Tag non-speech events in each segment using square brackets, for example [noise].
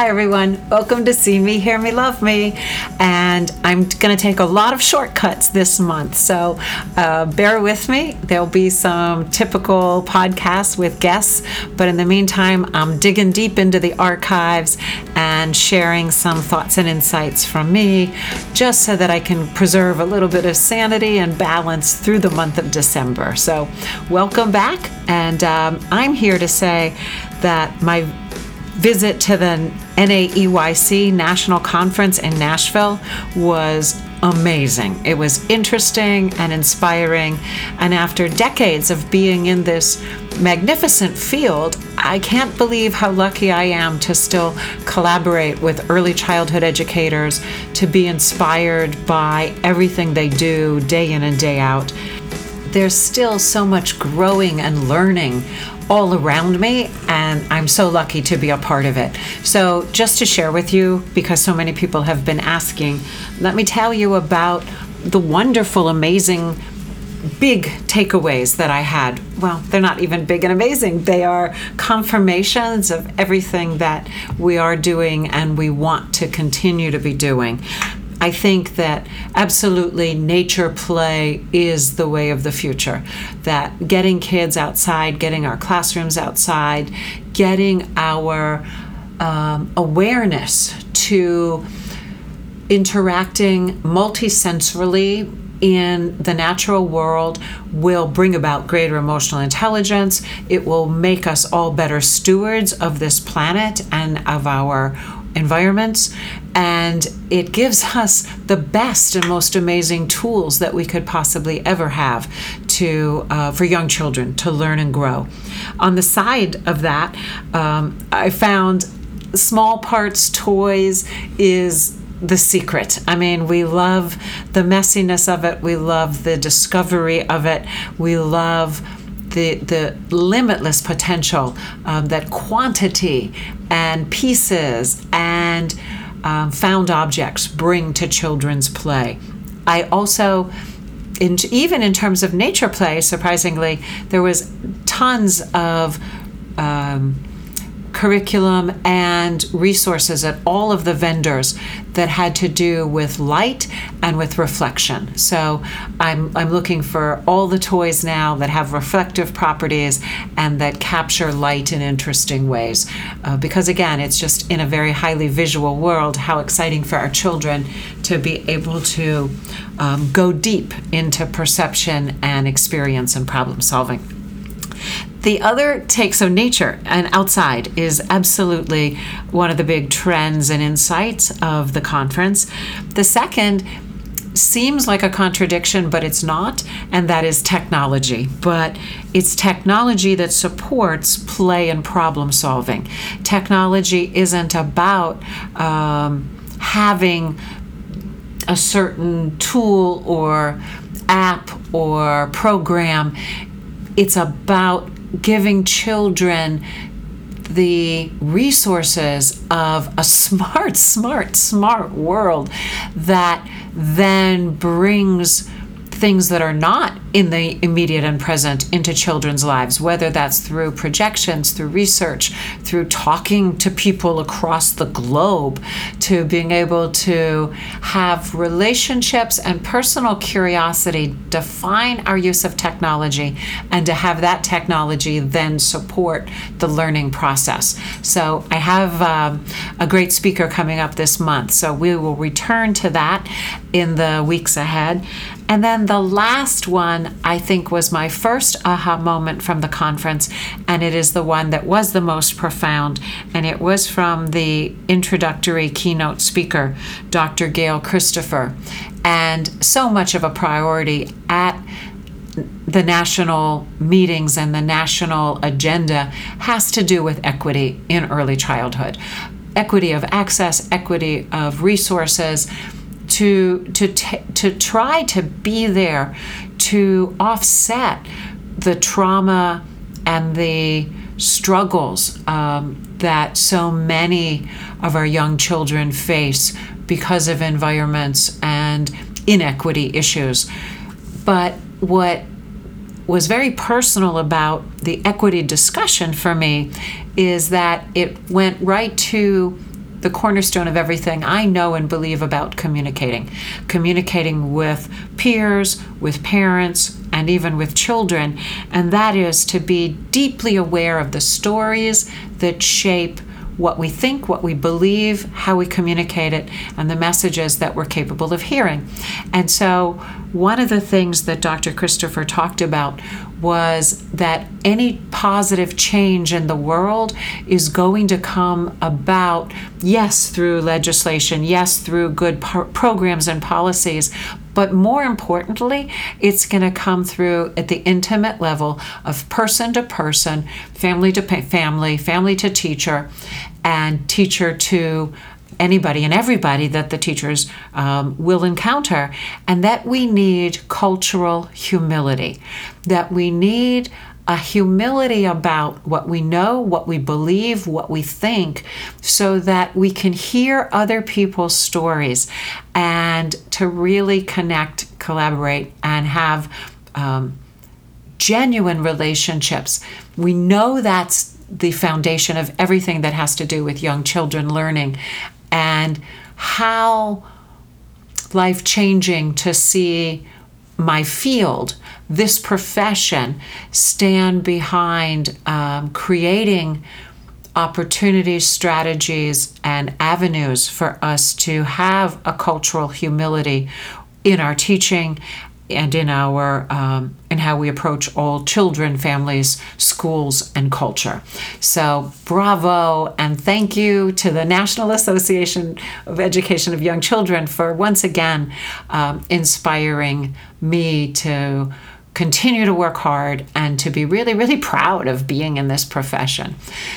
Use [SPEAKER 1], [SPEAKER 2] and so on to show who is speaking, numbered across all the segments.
[SPEAKER 1] Hi, everyone. Welcome to See Me, Hear Me, Love Me. And I'm going to take a lot of shortcuts this month. So uh, bear with me. There'll be some typical podcasts with guests. But in the meantime, I'm digging deep into the archives and sharing some thoughts and insights from me just so that I can preserve a little bit of sanity and balance through the month of December. So, welcome back. And um, I'm here to say that my visit to the NAEYC National Conference in Nashville was amazing. It was interesting and inspiring. And after decades of being in this magnificent field, I can't believe how lucky I am to still collaborate with early childhood educators, to be inspired by everything they do day in and day out. There's still so much growing and learning all around me, and I'm so lucky to be a part of it. So, just to share with you, because so many people have been asking, let me tell you about the wonderful, amazing, big takeaways that I had. Well, they're not even big and amazing, they are confirmations of everything that we are doing and we want to continue to be doing. I think that absolutely nature play is the way of the future. That getting kids outside, getting our classrooms outside, getting our um, awareness to interacting multisensorily in the natural world will bring about greater emotional intelligence. It will make us all better stewards of this planet and of our environments and it gives us the best and most amazing tools that we could possibly ever have to uh, for young children to learn and grow on the side of that um, i found small parts toys is the secret. I mean, we love the messiness of it. We love the discovery of it. We love the, the limitless potential um, that quantity and pieces and um, found objects bring to children's play. I also, in, even in terms of nature play, surprisingly, there was tons of um, curriculum and resources at all of the vendors that had to do with light and with reflection. So I'm, I'm looking for all the toys now that have reflective properties and that capture light in interesting ways. Uh, because again, it's just in a very highly visual world, how exciting for our children to be able to um, go deep into perception and experience and problem solving. The other take, so nature and outside is absolutely one of the big trends and insights of the conference. The second seems like a contradiction, but it's not, and that is technology. But it's technology that supports play and problem solving. Technology isn't about um, having a certain tool or app or program. It's about giving children the resources of a [laughs] smart, smart, smart world that then brings things that are not in the immediate and present into children's lives, whether that's through projections, through research, through talking to people across the globe, to being able to have relationships and personal curiosity define our use of technology, and to have that technology then support the learning process. So, I have um, a great speaker coming up this month, so we will return to that in the weeks ahead. And then the last one, I think, was my first aha moment from the conference, and it is the one that was the most profound. And it was from the introductory keynote speaker, Dr. Gail Christopher. And so much of a priority at the national meetings and the national agenda has to do with equity in early childhood equity of access, equity of resources to to t- to try to be there to offset the trauma and the struggles um, that so many of our young children face because of environments and inequity issues. But what was very personal about the equity discussion for me is that it went right to the cornerstone of everything I know and believe about communicating. Communicating with peers, with parents, and even with children. And that is to be deeply aware of the stories that shape what we think, what we believe, how we communicate it, and the messages that we're capable of hearing. And so, one of the things that Dr. Christopher talked about was that any positive change in the world is going to come about, yes, through legislation, yes, through good par- programs and policies, but more importantly, it's going to come through at the intimate level of person to person, family to family, family to teacher, and teacher to anybody and everybody that the teachers um, will encounter, and that we need cultural humility, that we need a humility about what we know, what we believe, what we think, so that we can hear other people's stories and to really connect, collaborate, and have um, genuine relationships. We know that's the foundation of everything that has to do with young children learning and how life changing to see my field, this profession, stand behind um, creating opportunities, strategies, and avenues for us to have a cultural humility in our teaching and in our um, in how we approach all children, families, schools, and culture. So, bravo and thank you to the National Association of Education of Young Children for once again um, inspiring me to continue to work hard and to be really, really proud of being in this profession.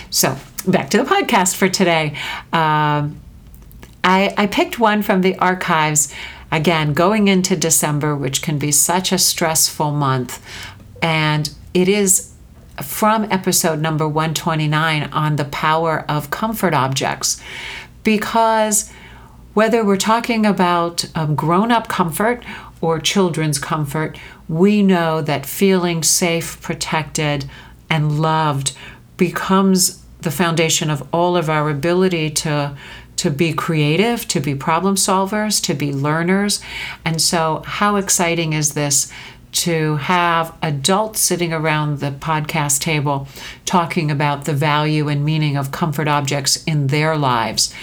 [SPEAKER 1] So, back to the podcast for today. Um, I, I picked one from the archives Again, going into December, which can be such a stressful month, and it is from episode number 129 on the power of comfort objects. Because whether we're talking about um, grown up comfort or children's comfort, we know that feeling safe, protected, and loved becomes the foundation of all of our ability to to be creative, to be problem solvers, to be learners. And so, how exciting is this to have adults sitting around the podcast table talking about the value and meaning of comfort objects in their lives?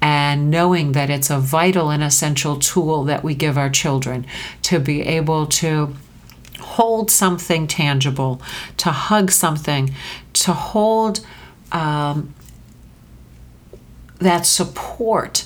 [SPEAKER 1] And knowing that it's a vital and essential tool that we give our children to be able to hold something tangible, to hug something, to hold um, that support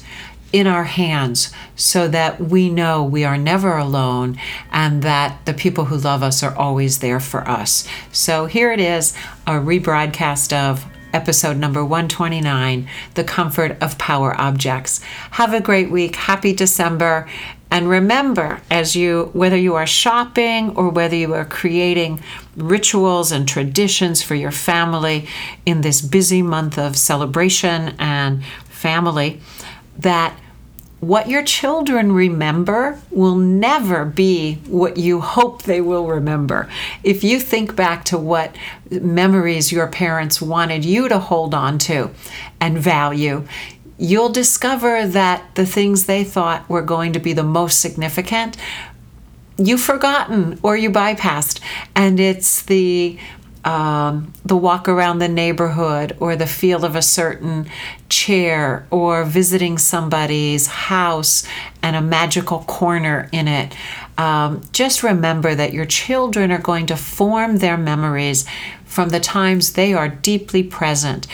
[SPEAKER 1] in our hands so that we know we are never alone and that the people who love us are always there for us. So here it is a rebroadcast of episode number 129 The Comfort of Power Objects. Have a great week. Happy December. And remember, as you, whether you are shopping or whether you are creating rituals and traditions for your family in this busy month of celebration and family, that what your children remember will never be what you hope they will remember. If you think back to what memories your parents wanted you to hold on to and value, you'll discover that the things they thought were going to be the most significant you've forgotten or you bypassed and it's the um, the walk around the neighborhood or the feel of a certain chair or visiting somebody's house and a magical corner in it. Um, just remember that your children are going to form their memories from the times they are deeply present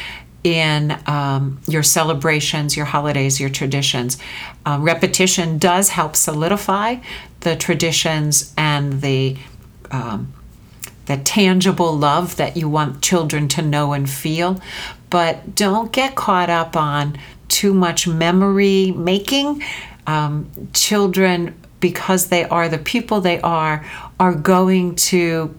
[SPEAKER 1] in um, your celebrations, your holidays, your traditions. Um, repetition does help solidify the traditions and the um, the tangible love that you want children to know and feel. But don't get caught up on too much memory making. Um, children, because they are the people they are, are going to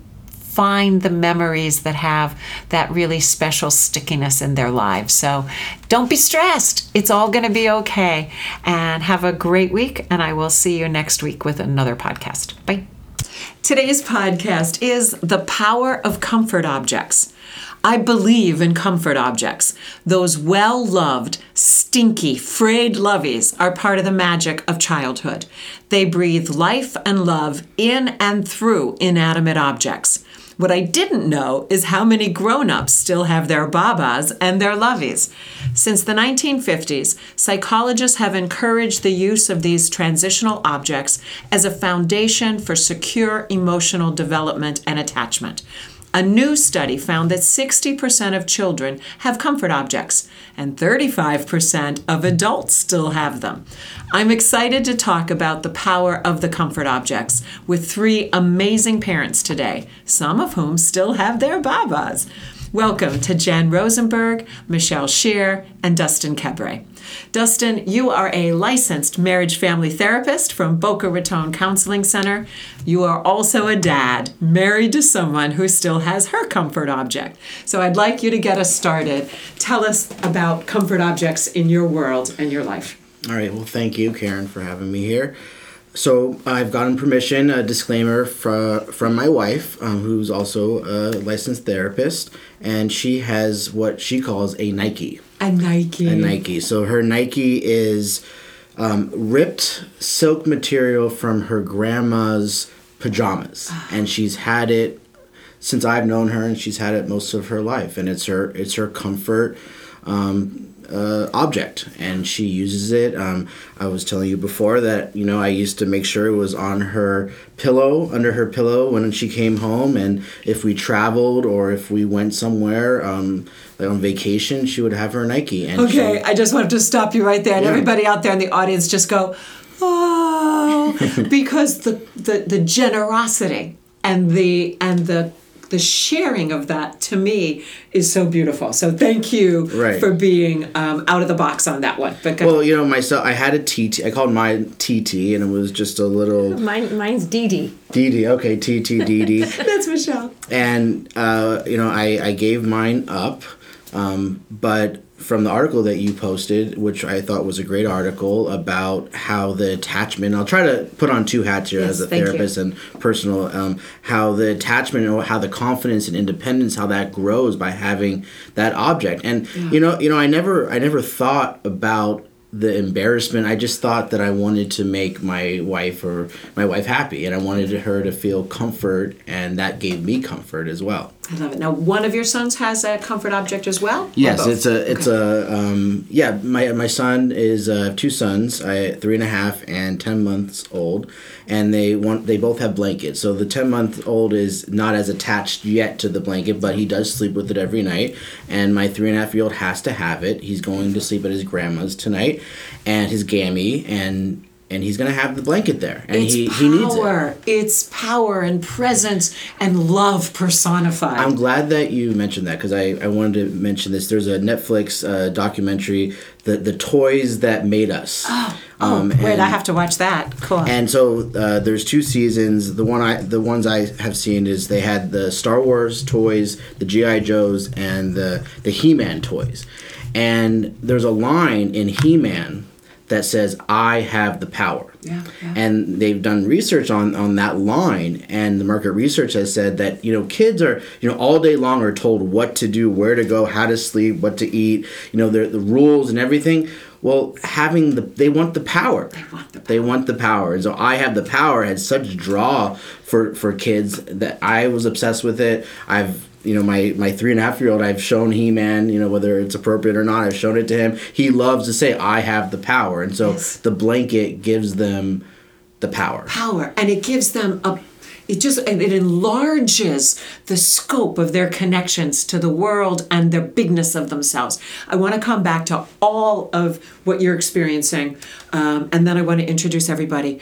[SPEAKER 1] find the memories that have that really special stickiness in their lives. So don't be stressed. It's all going to be okay. And have a great week. And I will see you next week with another podcast. Bye. Today's podcast is The Power of Comfort Objects. I believe in comfort objects. Those well loved, stinky, frayed loveys are part of the magic of childhood. They breathe life and love in and through inanimate objects. What I didn't know is how many grown ups still have their babas and their loveys. Since the 1950s, psychologists have encouraged the use of these transitional objects as a foundation for secure emotional development and attachment. A new study found that 60% of children have comfort objects and 35% of adults still have them. I'm excited to talk about the power of the comfort objects with three amazing parents today, some of whom still have their babas. Welcome to Jen Rosenberg, Michelle Shear, and Dustin Kebre. Dustin, you are a licensed marriage family therapist from Boca Raton Counseling Center. You are also a dad, married to someone who still has her comfort object. So I'd like you to get us started. Tell us about comfort objects in your world and your life.
[SPEAKER 2] All right, well, thank you, Karen, for having me here. So I've gotten permission, a disclaimer from from my wife, um, who's also a licensed therapist, and she has what she calls a Nike.
[SPEAKER 1] A Nike.
[SPEAKER 2] A Nike. So her Nike is um, ripped silk material from her grandma's pajamas, and she's had it since I've known her, and she's had it most of her life, and it's her it's her comfort. Um, uh, object and she uses it. Um, I was telling you before that you know I used to make sure it was on her pillow under her pillow when she came home, and if we traveled or if we went somewhere um, like on vacation, she would have her Nike. And
[SPEAKER 1] okay,
[SPEAKER 2] she,
[SPEAKER 1] I just wanted to stop you right there, and yeah. everybody out there in the audience just go, oh, [laughs] because the the the generosity and the and the the sharing of that to me is so beautiful. So thank you
[SPEAKER 2] right.
[SPEAKER 1] for being um, out of the box on that one.
[SPEAKER 2] But well, you know, myself, I had a TT. I called mine TT, and it was just a little.
[SPEAKER 3] Mine, mine's DD.
[SPEAKER 2] DD, okay, TT DD. [laughs]
[SPEAKER 1] That's Michelle.
[SPEAKER 2] And uh, you know, I I gave mine up, um, but from the article that you posted, which I thought was a great article about how the attachment. I'll try to put on two hats here yes, as a therapist you. and personal. Um, how the attachment or how the confidence and independence, how that grows by having that object. And yeah. you know, you know, I never, I never thought about the embarrassment. I just thought that I wanted to make my wife or my wife happy, and I wanted her to feel comfort, and that gave me comfort as well.
[SPEAKER 1] I love it. Now, one of your sons has a comfort object as well.
[SPEAKER 2] Yes, it's a it's okay. a um, yeah. My my son is uh, two sons, I, three and a half and ten months old, and they want they both have blankets. So the ten month old is not as attached yet to the blanket, but he does sleep with it every night. And my three and a half year old has to have it. He's going to sleep at his grandma's tonight, and his gammy, and and he's going to have the blanket there and
[SPEAKER 1] it's
[SPEAKER 2] he,
[SPEAKER 1] power.
[SPEAKER 2] he needs it.
[SPEAKER 1] it's power and presence and love personified.
[SPEAKER 2] I'm glad that you mentioned that because I, I wanted to mention this. There's a netflix uh, documentary the, the toys that made us.
[SPEAKER 1] Oh, oh um, wait and, i have to watch that. Cool.
[SPEAKER 2] and so uh, there's two seasons. The one i the ones i have seen is they had the star wars toys the gi joes and the the he-man toys. And there's a line in he-man that says I have the power.
[SPEAKER 1] Yeah, yeah.
[SPEAKER 2] And they've done research on on that line and the market research has said that you know kids are you know all day long are told what to do, where to go, how to sleep, what to eat, you know the the rules and everything. Well, having the they want the power.
[SPEAKER 1] They want the power.
[SPEAKER 2] They want the power. And so I have the power had such draw for for kids that I was obsessed with it. I've you know my my three and a half year old i've shown he-man you know whether it's appropriate or not i've shown it to him. He loves to say i have the power. And so yes. the blanket gives them the power.
[SPEAKER 1] Power. And it gives them a it just it enlarges the scope of their connections to the world and their bigness of themselves. I want to come back to all of what you're experiencing um, and then i want to introduce everybody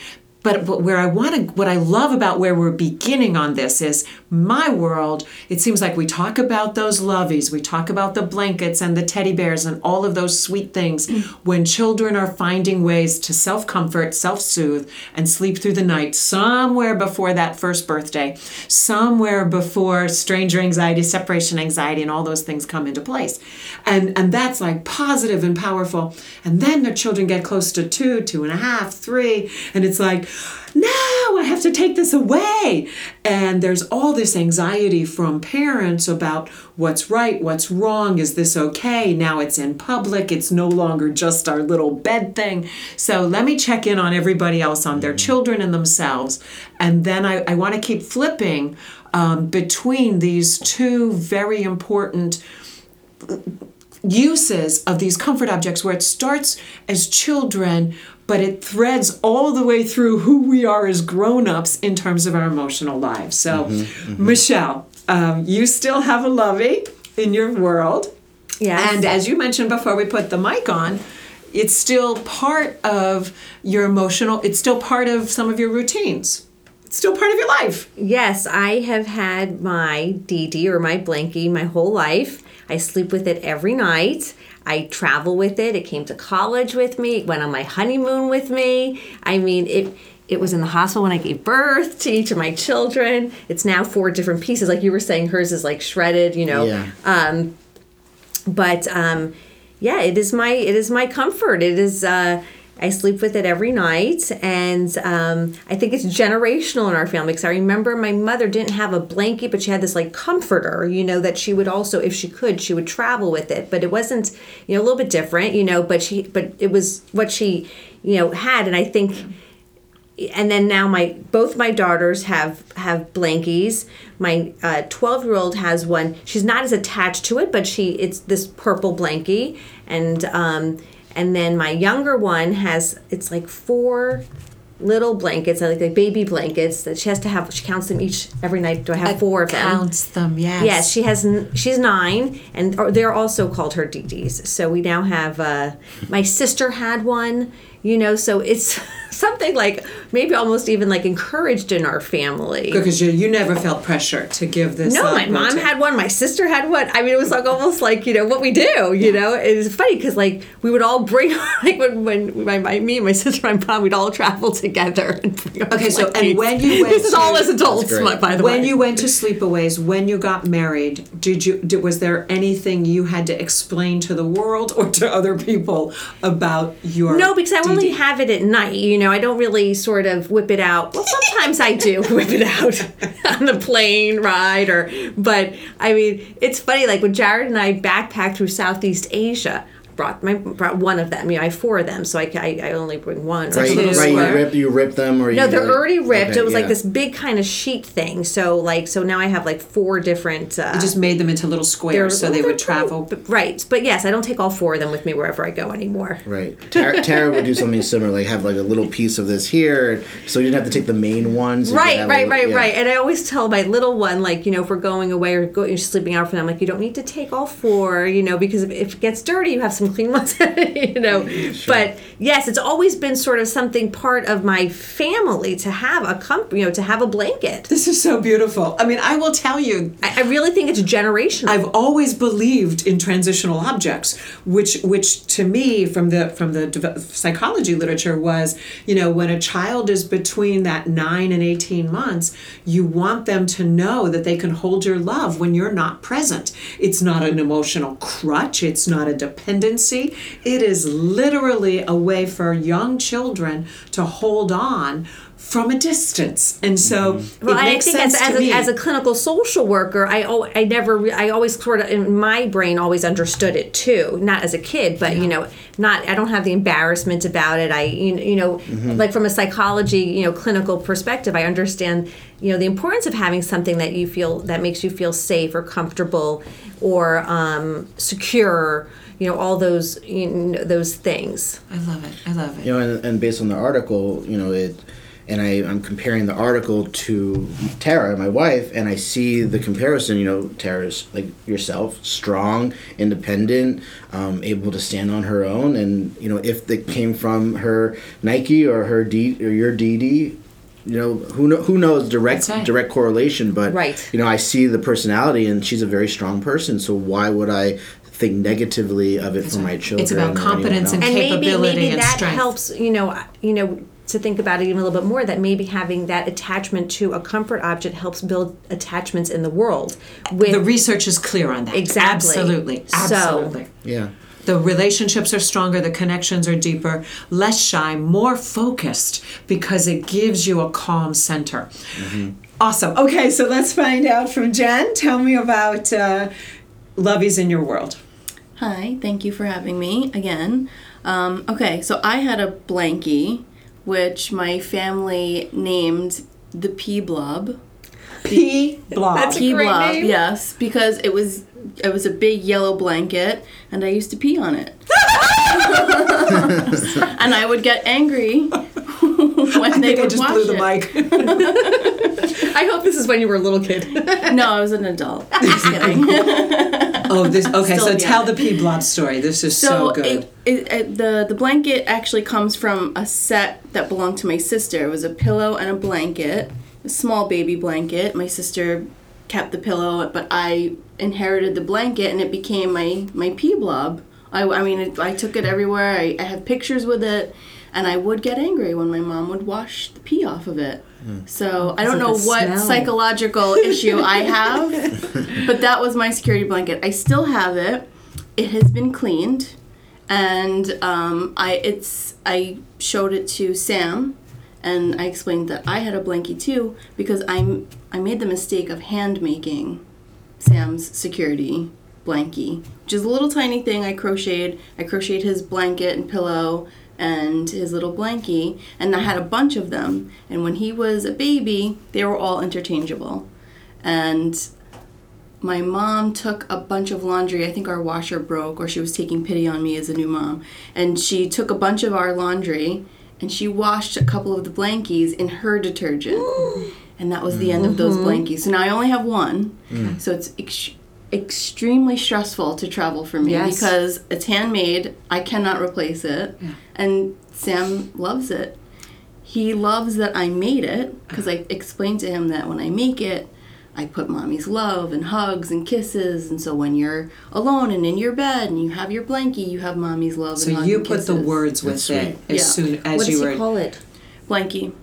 [SPEAKER 1] but, but where I want to, what I love about where we're beginning on this is my world. It seems like we talk about those loveys, we talk about the blankets and the teddy bears and all of those sweet things mm. when children are finding ways to self comfort, self soothe, and sleep through the night somewhere before that first birthday, somewhere before stranger anxiety, separation anxiety, and all those things come into place. And, and that's like positive and powerful. And then their children get close to two, two and a half, three, and it's like, no, I have to take this away. And there's all this anxiety from parents about what's right, what's wrong, is this okay? Now it's in public, it's no longer just our little bed thing. So let me check in on everybody else, on their children and themselves. And then I, I want to keep flipping um, between these two very important uses of these comfort objects where it starts as children but it threads all the way through who we are as grown-ups in terms of our emotional lives. So
[SPEAKER 2] Mm-hmm,
[SPEAKER 1] michelle um, you still have a lovey in your world.
[SPEAKER 3] Yeah
[SPEAKER 1] and as you mentioned before we put the mic on it's still part of your emotional it's still part of some of your routines. It's still part of your life.
[SPEAKER 3] Yes, I have had my DD or my blankie my whole life. I sleep with it every night. I travel with it. It came to college with me. It went on my honeymoon with me. I mean, it it was in the hospital when I gave birth to each of my children. It's now four different pieces. Like you were saying, hers is like shredded, you know.
[SPEAKER 2] Yeah.
[SPEAKER 3] Um, but um, yeah, it is my it is my comfort. It is. Uh, I sleep with it every night, and um, I think it's generational in our family. Because I remember my mother didn't have a blanket, but she had this like comforter, you know, that she would also, if she could, she would travel with it. But it wasn't, you know, a little bit different, you know. But she, but it was what she, you know, had, and I think and then now my both my daughters have have blankies my 12 year old has one she's not as attached to it but she it's this purple blankie and um and then my younger one has it's like four little blankets like, like baby blankets that she has to have she counts them each every night do i have four of them
[SPEAKER 1] counts them yes
[SPEAKER 3] Yes, she has. She's nine, and they're also called her DDs. So we now have. Uh, my sister had one, you know. So it's [laughs] [laughs] something like maybe almost even like encouraged in our family.
[SPEAKER 1] because you, you never felt pressure to give this
[SPEAKER 3] No, my mom
[SPEAKER 1] routine.
[SPEAKER 3] had one. My sister had one. I mean, it was like almost like you know what we do. You know, it's funny because like we would all bring [laughs] like when when my, my me and my sister and my mom we'd all travel together. And bring
[SPEAKER 1] Okay, so- and
[SPEAKER 3] blankets.
[SPEAKER 1] when you went [laughs]
[SPEAKER 3] this is all as adults, by the
[SPEAKER 1] when
[SPEAKER 3] way.
[SPEAKER 1] When you went to sleepaways when you got married did you did, was there anything you had to explain to the world or to other people about your
[SPEAKER 3] No, because I only have it at night. You know, I don't really sort of whip it out. Well, sometimes I do [laughs] whip it out [laughs] on the plane ride, or but I mean, it's funny. Like when Jared and I backpacked through Southeast Asia, brought my brought one of them. You know, I have four of them, so I, I, I only bring one. It's like
[SPEAKER 2] Right,
[SPEAKER 3] a
[SPEAKER 2] right. You rip, you rip them, or
[SPEAKER 3] No,
[SPEAKER 2] you
[SPEAKER 3] they're
[SPEAKER 2] like-
[SPEAKER 3] already ripped.
[SPEAKER 2] okay,
[SPEAKER 3] it was like this big kind of sheet thing. So like, so now I have like four different. Uh,
[SPEAKER 1] You just made them into little squares so they would
[SPEAKER 3] they're-
[SPEAKER 1] travel
[SPEAKER 3] but- right, but yes, I don't take all four of them with me wherever I go anymore.
[SPEAKER 2] Right. Tara, Tara would do something similar, like have like a little piece of this here, so you didn't have to take the main ones.
[SPEAKER 3] Right, right,
[SPEAKER 2] a-
[SPEAKER 3] right,
[SPEAKER 2] yeah.
[SPEAKER 3] right. And I always tell my little one, like, you know, if we're going away or go, you're sleeping out for them, like, you don't need to take all four, you know, because if, if it gets dirty, you have some clean ones, [laughs] you know. But yes, it's always been sort of something part of my family to have a comp, you know, to have a blanket.
[SPEAKER 1] this is so beautiful i mean i will tell you
[SPEAKER 3] I, I really think it's generational.
[SPEAKER 1] I've always believed in transitional objects, which which to me from the from the dev- psychology literature was, you know, when a child is between that 9 and 18 months, you want them to know that they can hold your love when you're not present. It's not an emotional crutch, it's not a dependency. It is literally a way for young children to hold on from a distance. And so
[SPEAKER 3] Well,
[SPEAKER 1] it
[SPEAKER 3] I
[SPEAKER 1] makes
[SPEAKER 3] think
[SPEAKER 1] sense
[SPEAKER 3] as, as,
[SPEAKER 1] to
[SPEAKER 3] a,
[SPEAKER 1] me.
[SPEAKER 3] as a clinical social worker, I I never I always sort of in my brain always understood it too. Not as a kid, but you know, not I don't have the embarrassment about it. I you know, you know like from a psychology you know clinical perspective, I understand you know the importance of having something that you feel that makes you feel safe or comfortable or um, secure. You know all those you know, those things.
[SPEAKER 1] I love it. I love it.
[SPEAKER 2] You know, and, and based on the article, you know, it, and I, I'm comparing the article to Tara, my wife, and I see the comparison. You know, Tara's like yourself, strong, independent, um, able to stand on her own, and you know, if it came from her Nike or her D or your DD. You know who know, who knows direct
[SPEAKER 1] right.
[SPEAKER 2] direct correlation, but
[SPEAKER 3] Right.
[SPEAKER 2] you know I see the personality, and she's a very strong person. So why would I think negatively of it for my children?
[SPEAKER 1] It's about
[SPEAKER 2] or anyone
[SPEAKER 1] competence and
[SPEAKER 2] else?
[SPEAKER 3] and maybe
[SPEAKER 1] capability
[SPEAKER 3] maybe
[SPEAKER 1] and
[SPEAKER 3] that
[SPEAKER 1] strength.
[SPEAKER 3] helps you know you know to think about it even a little bit more that maybe having that attachment to a comfort object helps build attachments in the world with
[SPEAKER 1] The research is clear on that.
[SPEAKER 3] Exactly.
[SPEAKER 1] Absolutely.
[SPEAKER 3] So-
[SPEAKER 1] Absolutely.
[SPEAKER 2] Yeah.
[SPEAKER 1] the relationships are stronger, the connections are deeper, less shy, more focused because it gives you a calm center. Awesome. Okay, so let's find out from Jen. Tell me about uh, Lovies in your world.
[SPEAKER 4] Hi, thank you for having me again. Um, okay, so I had a blankie, which my family named the P Blob.
[SPEAKER 1] P blob.
[SPEAKER 3] That's
[SPEAKER 4] P
[SPEAKER 3] Great
[SPEAKER 4] Blob,
[SPEAKER 3] name.
[SPEAKER 4] yes, because it was it was a big yellow blanket, and I used to pee on it. [laughs] [laughs] and I would get angry [laughs] when
[SPEAKER 1] I
[SPEAKER 4] they
[SPEAKER 1] think I just
[SPEAKER 4] wash
[SPEAKER 1] blew the
[SPEAKER 4] it.
[SPEAKER 1] mic. [laughs]
[SPEAKER 3] I hope this is when you were a little kid. [laughs]
[SPEAKER 4] No, I was an adult. Just kidding.
[SPEAKER 1] oh, this. Okay, so
[SPEAKER 4] Still
[SPEAKER 1] tell the
[SPEAKER 4] young.
[SPEAKER 1] P blob story. This is so, good.
[SPEAKER 4] It, it, it, the the blanket actually comes from a set that belonged to my sister. It was a pillow and a blanket, a small baby blanket. My sister kept the pillow, but I inherited the blanket, and it became my my pee blob. I, I mean, it, I took it everywhere. I, I have pictures with it, and I would get angry when my mom would wash the pee off of it. So I don't
[SPEAKER 3] of
[SPEAKER 4] know what
[SPEAKER 3] smell.
[SPEAKER 4] psychological issue I [laughs] have, but that was my security blanket. I still have it. It has been cleaned, and um, I it's I showed it to Sam, and I explained that I had a blankie too because I'm I made the mistake of hand making Sam's security blankie, which is a little tiny thing I crocheted. I crocheted his blanket and pillow and his little blankie, and I had a bunch of them. And when he was a baby, they were all interchangeable. And my mom took a bunch of laundry. I think our washer broke, or she was taking pity on me as a new mom. And she took a bunch of our laundry and she washed a couple of the blankies in her detergent. [gasps] and that was the end of those mm-hmm. blankies. So now I only have one. Mm. So it's ex- extremely stressful to travel for me
[SPEAKER 3] Yes.
[SPEAKER 4] because it's handmade. I cannot replace it. And Sam loves it. He loves that I made it because I explained to him that when I make it, I put mommy's love and hugs and kisses. And so when you're alone and in your bed and you have your blankie, you have mommy's love
[SPEAKER 1] so
[SPEAKER 4] and hugs
[SPEAKER 1] you
[SPEAKER 4] and
[SPEAKER 1] put the words with
[SPEAKER 2] That's
[SPEAKER 1] it
[SPEAKER 2] sweet.
[SPEAKER 1] as
[SPEAKER 4] Yeah.
[SPEAKER 1] soon as
[SPEAKER 3] what
[SPEAKER 1] you
[SPEAKER 3] does
[SPEAKER 1] were.
[SPEAKER 3] he call it?
[SPEAKER 4] Blankie.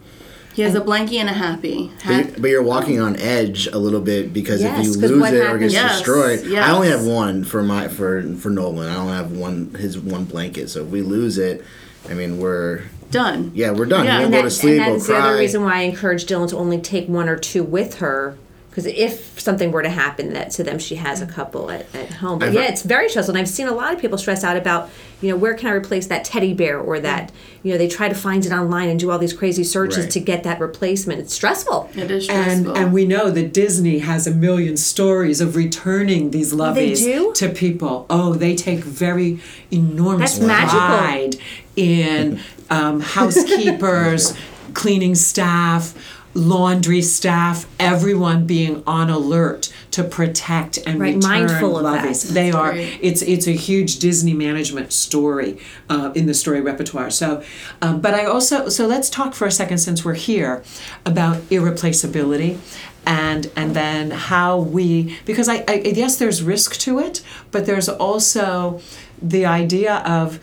[SPEAKER 4] He has a blankie and a happy.
[SPEAKER 2] But you're, but you're walking on edge a little bit because
[SPEAKER 3] Yes,
[SPEAKER 2] if you lose
[SPEAKER 3] what
[SPEAKER 2] it or
[SPEAKER 3] happens-
[SPEAKER 2] gets
[SPEAKER 4] Yes,
[SPEAKER 2] destroyed,
[SPEAKER 4] yes.
[SPEAKER 2] I only have one for my for for Nolan. I only have one his one blanket. So if we lose it, I mean we're
[SPEAKER 4] Done.
[SPEAKER 2] yeah we're done.
[SPEAKER 4] Yeah.
[SPEAKER 2] We'll
[SPEAKER 4] And
[SPEAKER 2] go
[SPEAKER 3] that,
[SPEAKER 2] to sleep.
[SPEAKER 3] and
[SPEAKER 2] We'll
[SPEAKER 3] that's the other reason why I encourage Dylan to only take one or two with her. Because if something were to happen that to them, she has a couple at, at home. But
[SPEAKER 2] I've-
[SPEAKER 3] yeah, it's very stressful. And I've seen a lot of people stress out about, you know, where can I replace that teddy bear or that, you know, they try to find it online and do all these crazy searches
[SPEAKER 2] Right.
[SPEAKER 3] to get that replacement. It's stressful.
[SPEAKER 4] It is
[SPEAKER 1] And
[SPEAKER 4] stressful.
[SPEAKER 1] and and we know that Disney has a million stories of returning these lovies
[SPEAKER 3] do?
[SPEAKER 1] to people. Oh, they take very enormous
[SPEAKER 3] That's magical.
[SPEAKER 1] pride in um, housekeepers, [laughs] cleaning staff, laundry staff, everyone being on alert to protect and
[SPEAKER 3] Right,
[SPEAKER 1] return
[SPEAKER 3] mindful of that.
[SPEAKER 1] They are.
[SPEAKER 4] great.
[SPEAKER 1] It's it's a huge Disney management story uh, in the story repertoire. So, um, but I also so let's talk for a second since we're here about irreplaceability. And and then how we because I, I yes there's risk to it, but there's also the idea of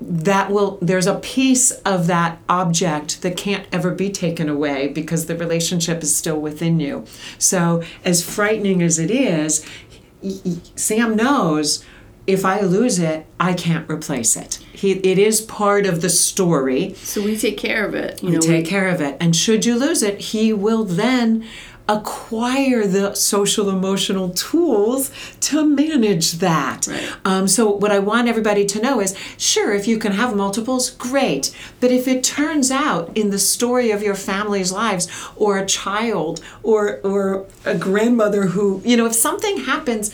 [SPEAKER 1] that will there's a piece of that object that can't ever be taken away because the relationship is still within you. So as frightening as it is sam knows if i lose it i can't replace it. He, it is part of the story.
[SPEAKER 4] So we take care of it. You
[SPEAKER 1] you
[SPEAKER 4] know,
[SPEAKER 1] take
[SPEAKER 4] we,
[SPEAKER 1] care of it. And should you lose it he will then acquire the social emotional tools to manage that.
[SPEAKER 4] Right.
[SPEAKER 1] um, so what i want everybody to know is sure if you can have multiples great. But if it turns out in the story of your family's lives or a child or or a grandmother who you know if something happens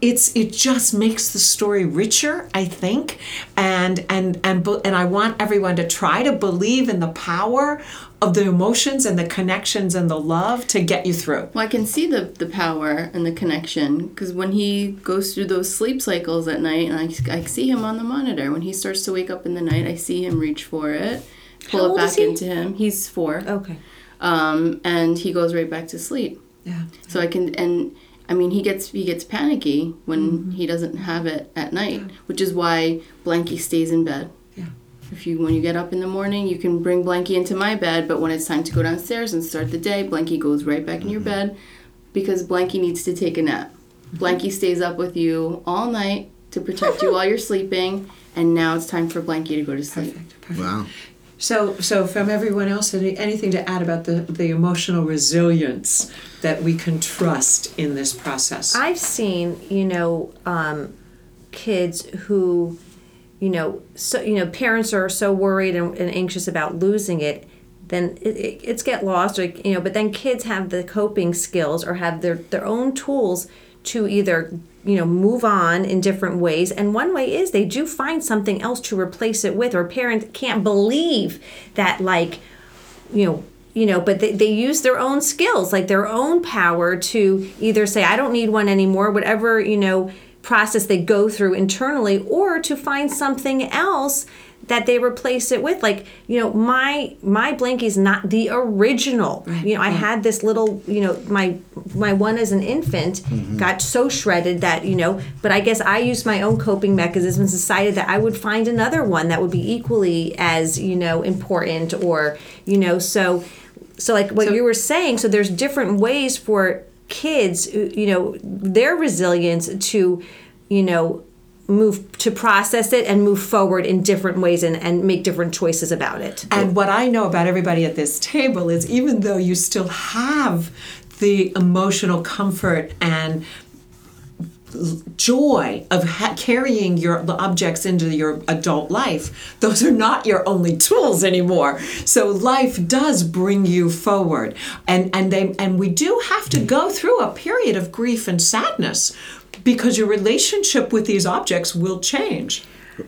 [SPEAKER 1] it's it just makes the story richer i think. And and and and i want everyone to try to believe in the power of the emotions and the connections and the love to get you through
[SPEAKER 4] Well, I can see the, the power and the connection because when he goes through those sleep cycles at night, and I, I see him on the monitor. When he starts to wake up in the night, I see him reach for it, pull it back into him. He's four.
[SPEAKER 3] Okay.
[SPEAKER 4] Um, and he goes right back to sleep.
[SPEAKER 1] yeah
[SPEAKER 4] So I can and I mean he gets he gets panicky when
[SPEAKER 1] Mm-hmm.
[SPEAKER 4] he doesn't have it at night, which is why Blanky stays in bed.
[SPEAKER 1] Yeah.
[SPEAKER 4] If you when you get up in the morning, you can bring Blanky into my bed, but when it's time to go downstairs and start the day, Blanky goes right back in your bed because Blanky needs to take a nap.
[SPEAKER 1] Mm-hmm.
[SPEAKER 4] Blanky stays up with you all night to protect you while you're sleeping. And now it's time for Blanky to go to sleep.
[SPEAKER 2] Wow.
[SPEAKER 1] So, so from everyone else, any, anything to add about the, the emotional resilience that we can trust in this process?
[SPEAKER 3] I've seen, you know, um, kids who, you know, so you know, parents are so worried and, and anxious about losing it, then it, it, it's get lost, or you know. But then kids have the coping skills or have their their own tools to either you know move on in different ways and one way is they do find something else to replace it with or parents can't believe that like you know you know but they, they use their own skills like their own power to either say i don't need one anymore whatever you know process they go through internally or to find something else that they replace it with. Like you know my my blankie is not the original. You know i had this little you know my my one as an infant mm-hmm. got so shredded that you know but i guess i used my own coping mechanisms decided that i would find another one that would be equally as you know important or you know so so like what
[SPEAKER 1] So-
[SPEAKER 3] you were saying so there's different ways for kids uh, you know their resilience to you know move to process it and move forward in different ways and, and make different choices about it.
[SPEAKER 1] And what I know about everybody at this table is even though you still have the emotional comfort and joy of ha- carrying your the objects into your adult life those are not your only tools anymore. So life does bring you forward. And and they and we do have to go through a period of grief and sadness because your relationship with these objects will change.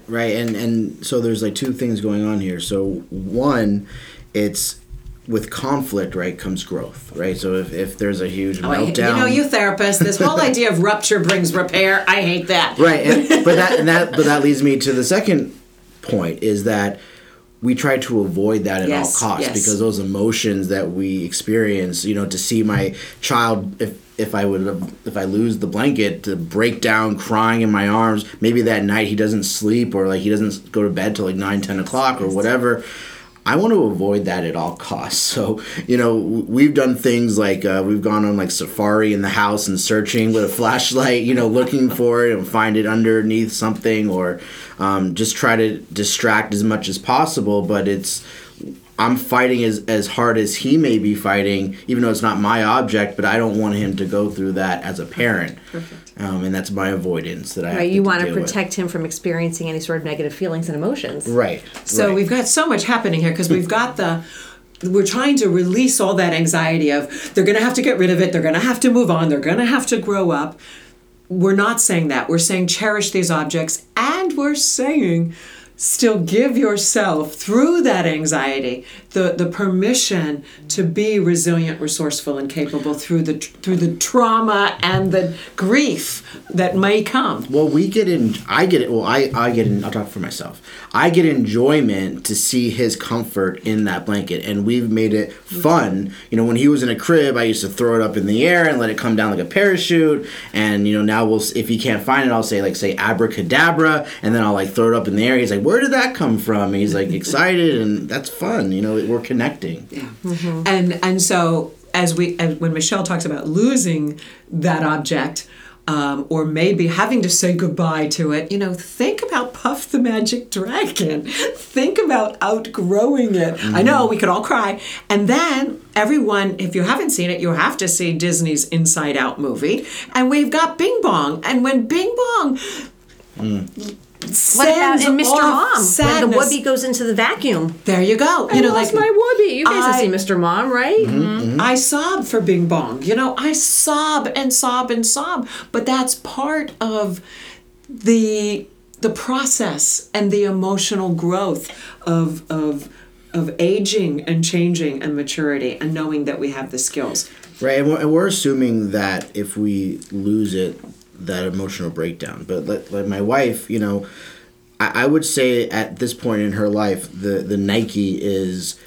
[SPEAKER 2] Right, and and so there's like two things going on here. So one, it's with conflict, right, comes growth, right? So if, if there's a huge
[SPEAKER 1] Oh, I
[SPEAKER 2] meltdown,
[SPEAKER 1] You know, you therapists, this whole idea of rupture brings repair. I hate that.
[SPEAKER 2] right, and, [laughs] but that and that but that leads me to the second point is that we try to avoid that at
[SPEAKER 1] Yes,
[SPEAKER 2] all costs
[SPEAKER 1] yes.
[SPEAKER 2] because those emotions that we experience, you know, to see my child if if I would if I lose the blanket to break down crying in my arms, maybe that night he doesn't sleep or like he doesn't go to bed till like 9, 10 o'clock or whatever. I want to avoid that at all costs. [laughs] So, you know, we've done things like uh, we've gone on like safari in the house and searching with a flashlight, you know, looking [laughs] for it and find it underneath something or um, just try to distract as much as possible. But it's, I'm fighting as, as hard as he may be fighting, even though it's not my object, but I don't want him to go through that as a parent. Um, and that's my avoidance that I have
[SPEAKER 3] right you want to
[SPEAKER 2] deal with.
[SPEAKER 3] protect him from experiencing any sort of negative feelings and emotions
[SPEAKER 2] Right.
[SPEAKER 1] So
[SPEAKER 2] right.
[SPEAKER 1] we've got so much happening here because we've [laughs] got the we're trying to release all that anxiety of they're going to have to get rid of it, they're going to have to move on, they're going to have to grow up. We're not saying that. We're saying cherish these objects and we're saying still give yourself through that anxiety the, the permission to be resilient resourceful and capable through the through the trauma and the grief that may come
[SPEAKER 2] Well, we get in. I get it. Well, I I get in. I'll talk for myself. I get enjoyment to see his comfort in that blanket, and we've made it fun. You know, when he was in a crib, I used to throw it up in the air and let it come down like a parachute. And you know, now we'll if he can't find it, I'll say like say abracadabra, and then I'll like throw it up in the air. He's like, "Where did that come from?" And he's like [laughs] excited, and that's fun. You know, we're connecting. Yeah.
[SPEAKER 1] And and so as we as when Michelle talks about losing that object um, or maybe having to say goodbye to it, you know, think about Puff the Magic Dragon. think about outgrowing it. I know we could all cry. And then everyone, if you haven't seen it, you have to see Disney's Inside Out movie. And we've got Bing Bong. And when Bing Bong
[SPEAKER 3] what about in mr
[SPEAKER 1] off
[SPEAKER 3] mom when the
[SPEAKER 1] sadness-
[SPEAKER 3] woobie goes into the vacuum
[SPEAKER 1] There you go. You
[SPEAKER 3] I
[SPEAKER 1] know,
[SPEAKER 3] lost
[SPEAKER 1] like
[SPEAKER 3] my woobie. You guys
[SPEAKER 1] I-
[SPEAKER 3] have seen Mr. Mom, right? Mm-hmm. Mm-hmm.
[SPEAKER 1] I sob for Bing Bong. You know, I sob and sob and sob. But that's part of the the process and the emotional growth of of of aging and changing and maturity and knowing that we have the skills.
[SPEAKER 2] Right, and we're, and we're assuming that if we lose it, that emotional breakdown. But like, like my wife, you know, I, I would say at this point in her life, the the Nike is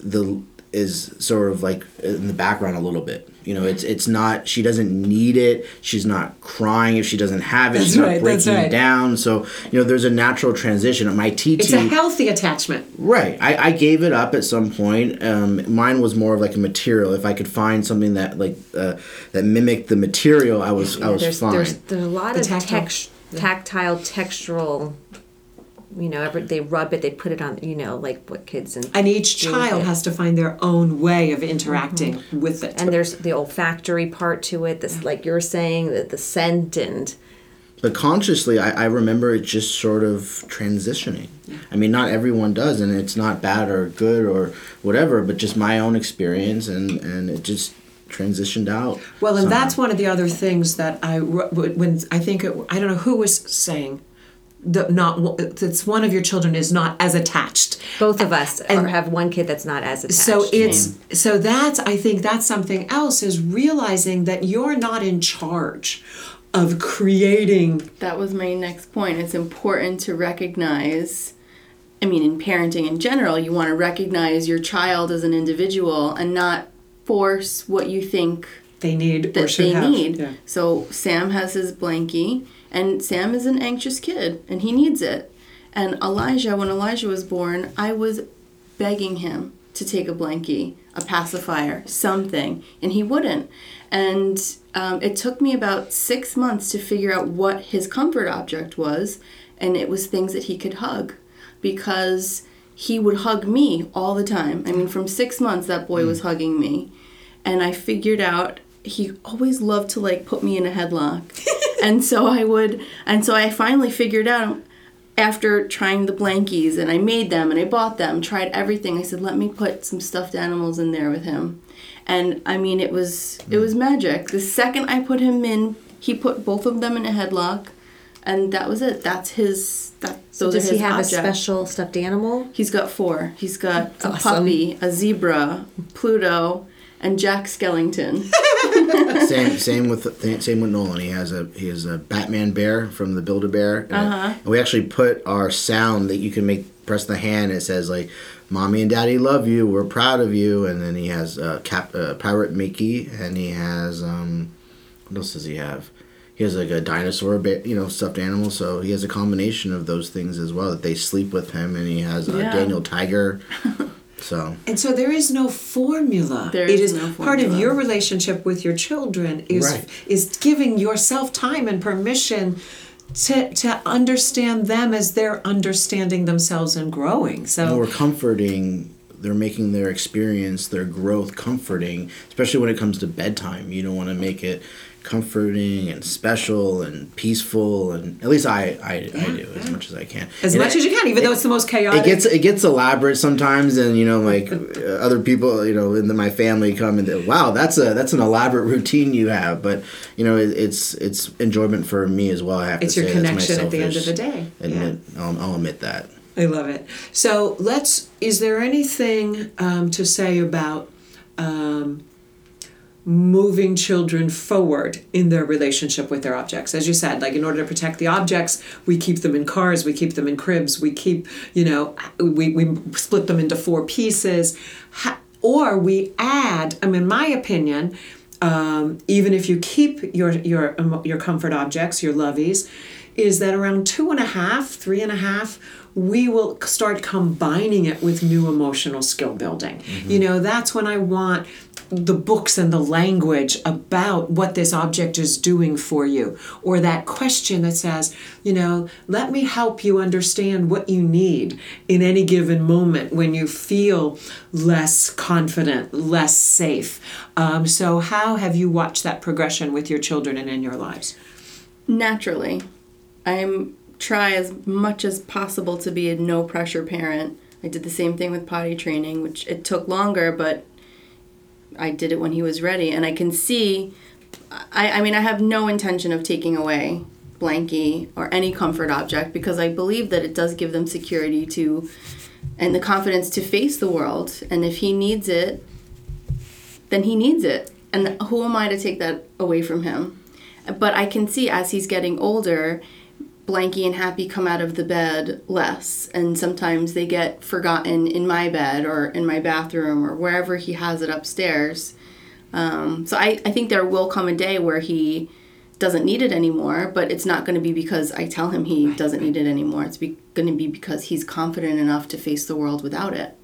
[SPEAKER 2] the is sort of like in the background a little bit. You know, it's it's not. She doesn't need it. She's not crying if she doesn't have it.
[SPEAKER 1] That's
[SPEAKER 2] she's not
[SPEAKER 1] right, that's
[SPEAKER 2] breaking
[SPEAKER 1] right.
[SPEAKER 2] down. So you know, there's a natural transition. My TT.
[SPEAKER 1] It's a healthy attachment.
[SPEAKER 2] Right. I, I gave it up at some point. Um, mine was more of like a material. If I could find something that like uh, that mimicked the material, I was I was
[SPEAKER 3] there's,
[SPEAKER 2] fine.
[SPEAKER 3] there's there's a lot
[SPEAKER 1] The
[SPEAKER 3] of
[SPEAKER 1] tactile.
[SPEAKER 3] text tactile, textural. You know, every, they rub it, they put it on. You know, like what kids and
[SPEAKER 1] And each child
[SPEAKER 3] it.
[SPEAKER 1] has to find their own way of interacting mm-hmm. with it.
[SPEAKER 3] and there's the olfactory part to it. This, like you're saying, the the scent and
[SPEAKER 2] But consciously, I, I remember it just sort of transitioning. I mean, not everyone does, and it's not bad or good or whatever, but just my own experience, and, and it just transitioned out.
[SPEAKER 1] Well, and
[SPEAKER 2] somehow.
[SPEAKER 1] that's one of the other things that I wr- when I think it, I don't know who was saying that not it's one of your children is not as attached.
[SPEAKER 3] both of us
[SPEAKER 1] And-
[SPEAKER 3] are, have one kid that's not as attached.
[SPEAKER 1] So it's so that's I think that's something else is realizing that you're not in charge of creating
[SPEAKER 4] That was my next point. It's important to recognize, I mean, in parenting in general, you want to recognize your child as an individual and not force what you think
[SPEAKER 1] they need or
[SPEAKER 4] that
[SPEAKER 1] should
[SPEAKER 4] they
[SPEAKER 1] have.
[SPEAKER 4] need.
[SPEAKER 1] Yeah.
[SPEAKER 4] So Sam has his blankie, and Sam is an anxious kid, and he needs it. And Elijah, when Elijah was born, I was begging him to take a blankie, a pacifier, something, and he wouldn't. And um, it took me about six months to figure out what his comfort object was, and it was things that he could hug, because he would hug me all the time. I mean, from six months, that boy was hugging me and I figured out he always loved to like put me in a headlock. [laughs] and so I would and so I finally figured out after trying the blankies and I made them and I bought them, tried everything. I said, "Let me put some stuffed animals in there with him." And I mean, it was it was hmm. magic. The second I put him in, he put both of them in a headlock and that was it. That's his that those
[SPEAKER 3] does
[SPEAKER 4] are his
[SPEAKER 3] he have
[SPEAKER 4] objects.
[SPEAKER 3] a special stuffed animal?
[SPEAKER 4] He's got four. He's got a
[SPEAKER 3] Awesome.
[SPEAKER 4] puppy, a zebra, Pluto, and Jack Skellington. [laughs] [laughs]
[SPEAKER 2] same same with th- same with Nolan. He has a he has a Batman bear from the Build a Bear.
[SPEAKER 4] Uh-huh.
[SPEAKER 2] And we actually put our sound that you can make press the hand. It says like, "Mommy and Daddy love you. We're proud of you." And then he has uh, Cap uh, Pirate Mickey, and he has um, what else does he have? He has like a dinosaur, you know, stuffed animal. So he has a combination of those things as well. That they sleep with him, and he has a
[SPEAKER 4] Yeah.
[SPEAKER 2] Daniel Tiger. [laughs] so
[SPEAKER 1] And so there is no formula.
[SPEAKER 4] There
[SPEAKER 1] it
[SPEAKER 4] is
[SPEAKER 1] is
[SPEAKER 4] no
[SPEAKER 1] part of your relationship with your children is
[SPEAKER 2] Right.
[SPEAKER 1] is giving yourself time and permission to to understand them as they're understanding themselves and growing. So
[SPEAKER 2] we're comforting they're making their experience their growth comforting especially when it comes to bedtime you don't want to make it comforting and special and peaceful and at least i i, I do as much as i can
[SPEAKER 1] as
[SPEAKER 2] And
[SPEAKER 1] much
[SPEAKER 2] it-
[SPEAKER 1] as you can, even though it's the most chaotic.
[SPEAKER 2] it gets it gets elaborate sometimes, and you know, like [laughs] uh, other people, you know, in the, my family come and they, wow, that's a that's an elaborate [laughs] routine you have. But you know, it, it's it's enjoyment for me as well. I have
[SPEAKER 1] It's
[SPEAKER 2] to
[SPEAKER 1] your
[SPEAKER 2] say.
[SPEAKER 1] Connection at the end of the day.
[SPEAKER 2] Admit, I'll, I'll admit that.
[SPEAKER 1] I love it. So let's. Is there anything um, to say about um, moving children forward in their relationship with their objects? As you said, like in order to protect the objects, we keep them in cars, we keep them in cribs, we keep, you know, we, we split them into four pieces, or we add. I mean, in my opinion. Um, even if you keep your your your comfort objects, your loveys, is that around two and a half, three and a half, we will start combining it with new emotional skill building. You know, that's when I want the books and the language about what this object is doing for you, or that question that says, you know, let me help you understand what you need in any given moment when you feel less confident, less safe. Um, so, how have you watched that progression with your children and in your lives?
[SPEAKER 4] naturally i'm try as much as possible to be a no pressure parent. I did the same thing with potty training which it took longer but i did it when he was ready. And i can see i, I mean i have no intention of taking away blankie or any comfort object because i believe that it does give them security to and the confidence to face the world. And if he needs it then he needs it. And who am i to take that away from him? But I can see as he's getting older, Blanky and Happy come out of the bed less, and sometimes they get forgotten in my bed or in my bathroom or wherever he has it upstairs. Um, so I, I think there will come a day where he doesn't need it anymore, but it's not going to be because I tell him he doesn't need it anymore. It's be, going to be because he's confident enough to face the world without it.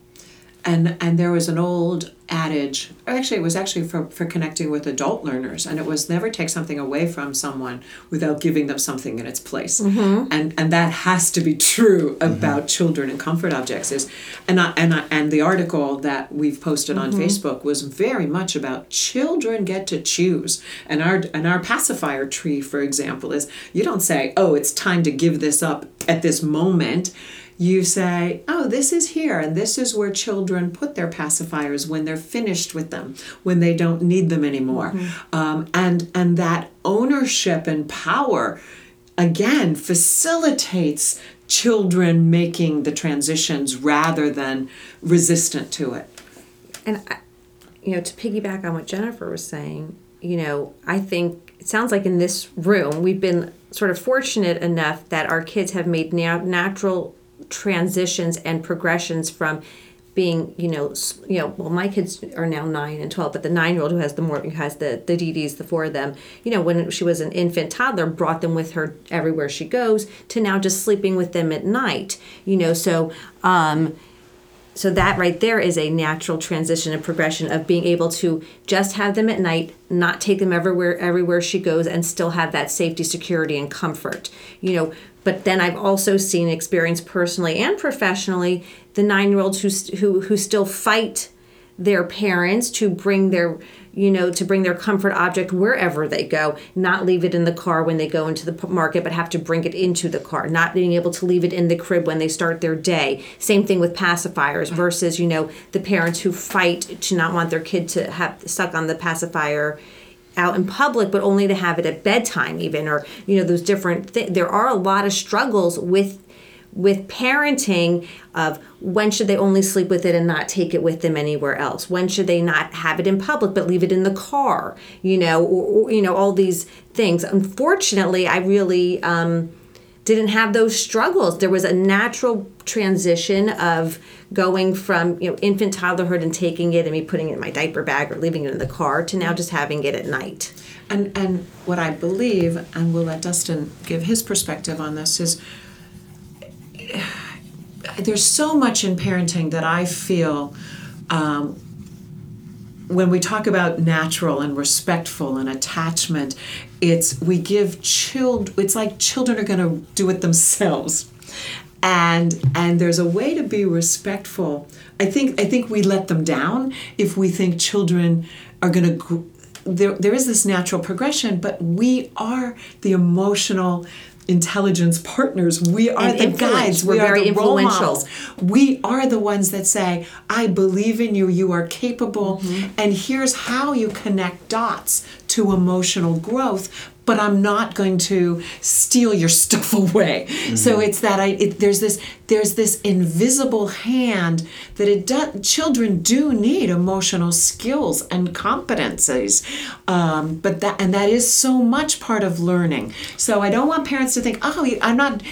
[SPEAKER 1] And and there was an old adage actually it was actually for, for connecting with adult learners and it was never take something away from someone without giving them something in its place. Mm-hmm. And and that has to be true mm-hmm. about children and comfort objects is and I, and I, and the article that we've posted on mm-hmm. Facebook was very much about children get to choose. And our and our pacifier tree for example is you don't say oh it's time to give this up at this moment you say, oh, this is here, and this is where children put their pacifiers when they're finished with them, when they don't need them anymore, um, and and that ownership and power, again, facilitates children making the transitions rather than resistant to it.
[SPEAKER 3] And I, you know, to piggyback on what Jennifer was saying, you know, I think it sounds like in this room we've been sort of fortunate enough that our kids have made na- natural transitions and progressions from being, you know, you know, well, my kids are now nine and twelve, but the nine-year-old who has the more who has the the DDs, the four of them, you know, when she was an infant toddler, brought them with her everywhere she goes, to now just sleeping with them at night, you know, so. um so that right there is a natural transition and progression of being able to just have them at night not take them everywhere everywhere she goes and still have that safety security and comfort you know. But then i've also seen experience personally and professionally the nine year olds who, who who still fight their parents to bring their you know to bring their comfort object wherever they go not leave it in the car when they go into the market but have to bring it into the car not being able to leave it in the crib when they start their day. Same thing with pacifiers versus you know the parents who fight to not want their kid to have stuck on the pacifier out in public but only to have it at bedtime even or you know those different th- there are a lot of struggles with with parenting of when should they only sleep with it and not take it with them anywhere else? When should they not have it in public but leave it in the car? You know or, or you know all these things. Unfortunately i really um, didn't have those struggles. There was a natural transition of going from you know infant toddlerhood and taking it and me putting it in my diaper bag or leaving it in the car to now just having it at night.
[SPEAKER 1] And and what I believe, and we'll let Dustin give his perspective on this, is [sighs] there's so much in parenting that I feel um, when we talk about natural and respectful and attachment, it's we give child. It's like children are going to do it themselves, and and there's a way to be respectful. I think I think we let them down if we think children are going to. Gr- there, there is this natural progression, but we are the emotional intelligence partners. We are
[SPEAKER 3] And
[SPEAKER 1] the guides.
[SPEAKER 3] We're
[SPEAKER 1] we are
[SPEAKER 3] very
[SPEAKER 1] the role
[SPEAKER 3] influential.
[SPEAKER 1] models. We are the ones that say, I believe in you, you are capable,
[SPEAKER 3] Mm-hmm.
[SPEAKER 1] and here's how you connect dots to emotional growth. But I'm not going to steal your [laughs] stuff away. So it's that I it, there's this there's this invisible hand that it does. Children do need emotional skills and competencies, um, but that and that is so much part of learning. So I don't want parents to think, oh, I'm not.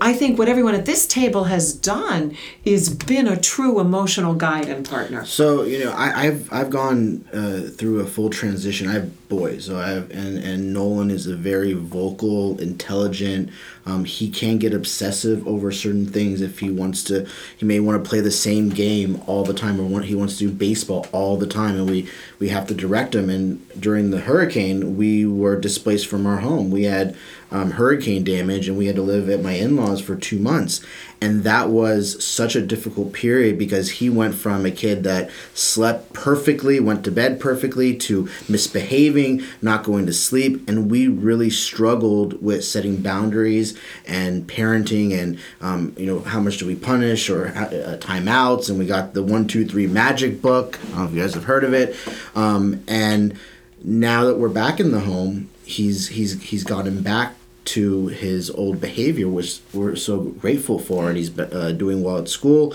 [SPEAKER 1] I think what everyone at this table has done is been a true emotional guide and partner.
[SPEAKER 2] So you know, I, I've I've gone uh, through a full transition. I have boys, so I have, and and Nolan is a very vocal, intelligent. Um, he can get obsessive over certain things if he wants to. He may want to play the same game all the time, or want, he wants to do baseball all the time, and we we have to direct him. And during the hurricane, we were displaced from our home. We had um, hurricane damage, and we had to live at my in laws for two months. And that was such a difficult period because he went from a kid that slept perfectly, went to bed perfectly, to misbehaving, not going to sleep. And we really struggled with setting boundaries and parenting and, um, you know, how much do we punish or uh, timeouts. And we got the one, two, three magic book. I don't know if you guys have heard of it. Um, and now that we're back in the home, he's he's he's gotten back to his old behavior, which we're so grateful for, and he's uh, doing well at school.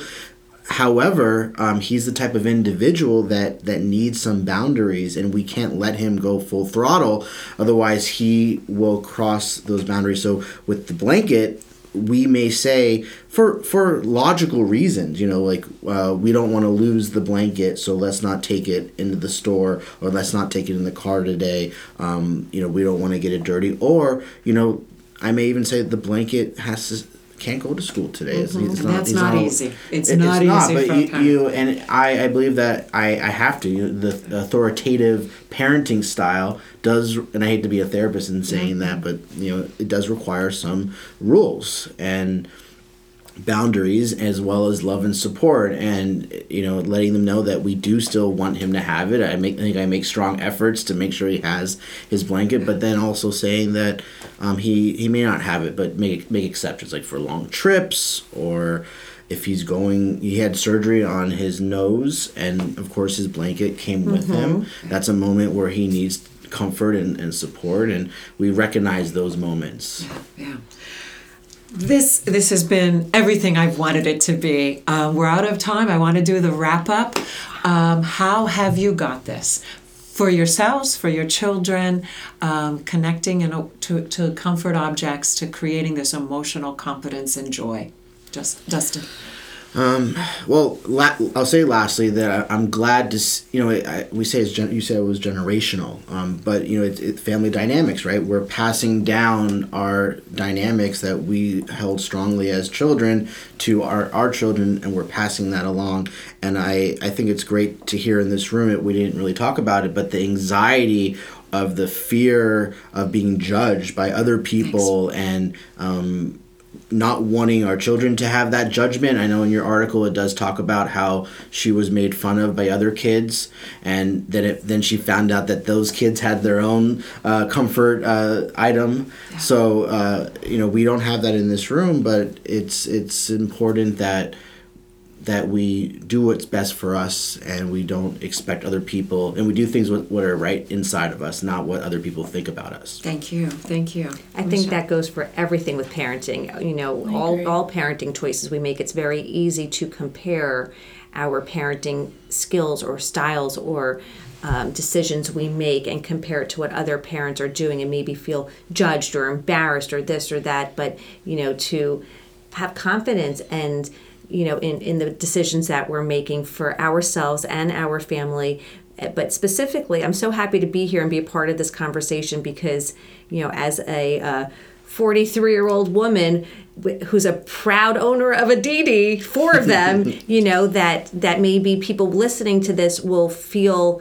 [SPEAKER 2] However, um, he's the type of individual that that needs some boundaries, and we can't let him go full throttle. Otherwise, he will cross those boundaries. So with the blanket, we may say for for logical reasons you know like uh, we don't want to lose the blanket so let's not take it into the store or let's not take it in the car today. Um, you know we don't want to get it dirty. Or you know i may even say the blanket has to can't go to school today. It's, it's
[SPEAKER 1] Mm-hmm. And that's
[SPEAKER 2] he's
[SPEAKER 1] not
[SPEAKER 2] a-
[SPEAKER 1] easy. It's
[SPEAKER 2] it-
[SPEAKER 1] not easy
[SPEAKER 2] but
[SPEAKER 1] for a
[SPEAKER 2] you, you and I, I believe that I, I have to. You the authoritative parenting style does, and I hate to be a therapist in saying that, but you know, it does require some rules and boundaries as well as love and support and you know letting them know that we do still want him to have it. I make I think i make strong efforts to make sure he has his blanket but then also saying that um, he he may not have it but make make exceptions like for long trips or if he's going he had surgery on his nose and of course his blanket came with him. That's a moment where he needs comfort and, and support and we recognize those moments.
[SPEAKER 1] Yeah. This this has been everything I've wanted it to be. Um, we're out of time. I want to do the wrap up. Um, how have you got this for yourselves, for your children, um, connecting and to to comfort objects, to creating this emotional competence and joy? Just Dustin.
[SPEAKER 2] Well, la- I'll say lastly that I, I'm glad to, s- you know, I, we say it's gen- you said it was generational, um, but you know, it's it, family dynamics, right? We're passing down our dynamics that we held strongly as children to our, our children, and we're passing that along. And I, I think it's great to hear in this room. It, we didn't really talk about it, but the anxiety of the fear of being judged by other people and um, not wanting our children to have that judgment. I know in your article it does talk about how she was made fun of by other kids, and then it, then she found out that those kids had their own uh, comfort uh, item. So uh, you know we don't have that in this room, but it's it's important that that we do what's best for us and we don't expect other people and we do things what, what are right inside of us not what other people think about us
[SPEAKER 1] Thank you. Thank you.
[SPEAKER 3] I think that goes for everything with parenting. You know, all,
[SPEAKER 4] agree.
[SPEAKER 3] all parenting choices we make, it's very easy to compare our parenting skills or styles or um, decisions we make and compare it to what other parents are doing and maybe feel judged or embarrassed or this or that. But, you know, to have confidence and you know in, in the decisions that we're making for ourselves and our family. Eh, but specifically i'm so happy to be here and be a part of this conversation because you know as a uh, 43 year old woman who's a proud owner of a dd four of them [laughs] you know that that maybe people listening to this will feel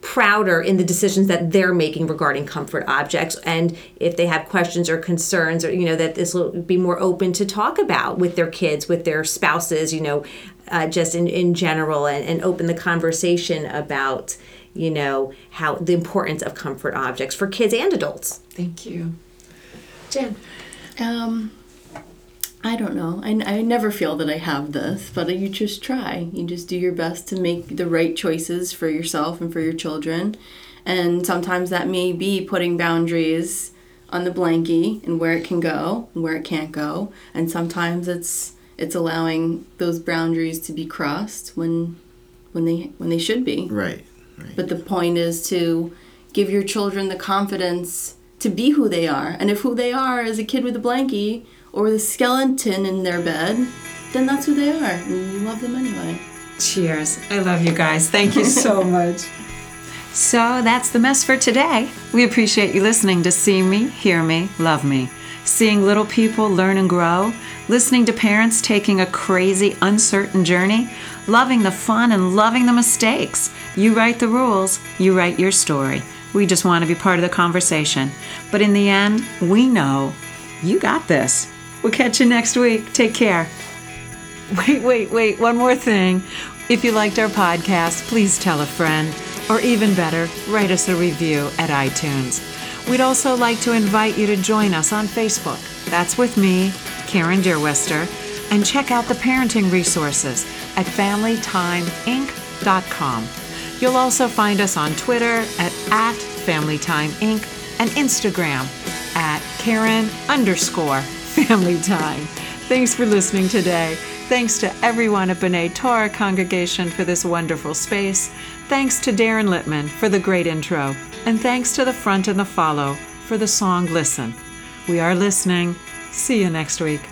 [SPEAKER 3] prouder in the decisions that they're making regarding comfort objects and if they have questions or concerns or you know that this will be more open to talk about with their kids with their spouses you know uh, just in, in general and, and open the conversation about you know how the importance of comfort objects for kids and adults
[SPEAKER 1] Thank you. Jen.
[SPEAKER 4] Um, I don't know. I, I never feel that I have this, but you just try. You just do your best to make the right choices for yourself and for your children. And sometimes that may be putting boundaries on the blankie and where it can go and where it can't go. And sometimes it's it's allowing those boundaries to be crossed when when they when they should be.
[SPEAKER 2] right right
[SPEAKER 4] But the point is to give your children the confidence to be who they are. And if who they are is a kid with a blankie or the skeleton in their bed, then that's who they are. And you love them anyway.
[SPEAKER 1] Cheers. I love you guys. Thank you so [laughs] much. So that's the mess for today. We appreciate you listening to See Me, Hear Me, Love Me. Seeing little people learn and grow, listening to parents taking a crazy, uncertain journey, loving the fun and loving the mistakes. You write the rules, you write your story. We just want to be part of the conversation. But in the end, we know you got this. We'll catch you next week. Take care. Wait, wait, wait, one more thing. If you liked our podcast, please tell a friend, or even better, write us a review at iTunes. We'd also like to invite you to join us on Facebook. That's with me, Karen Deerwester, and check out the parenting resources at FamilyTimeInc.com. You'll also find us on Twitter at, at FamilyTimeInc and Instagram at Karen underscore Family Time. Thanks for listening today. Thanks to everyone at B'nai Torah congregation for this wonderful space. Thanks to Darren Littman for the great intro. And thanks to the front and the follow for the song Listen. We are listening. See you next week.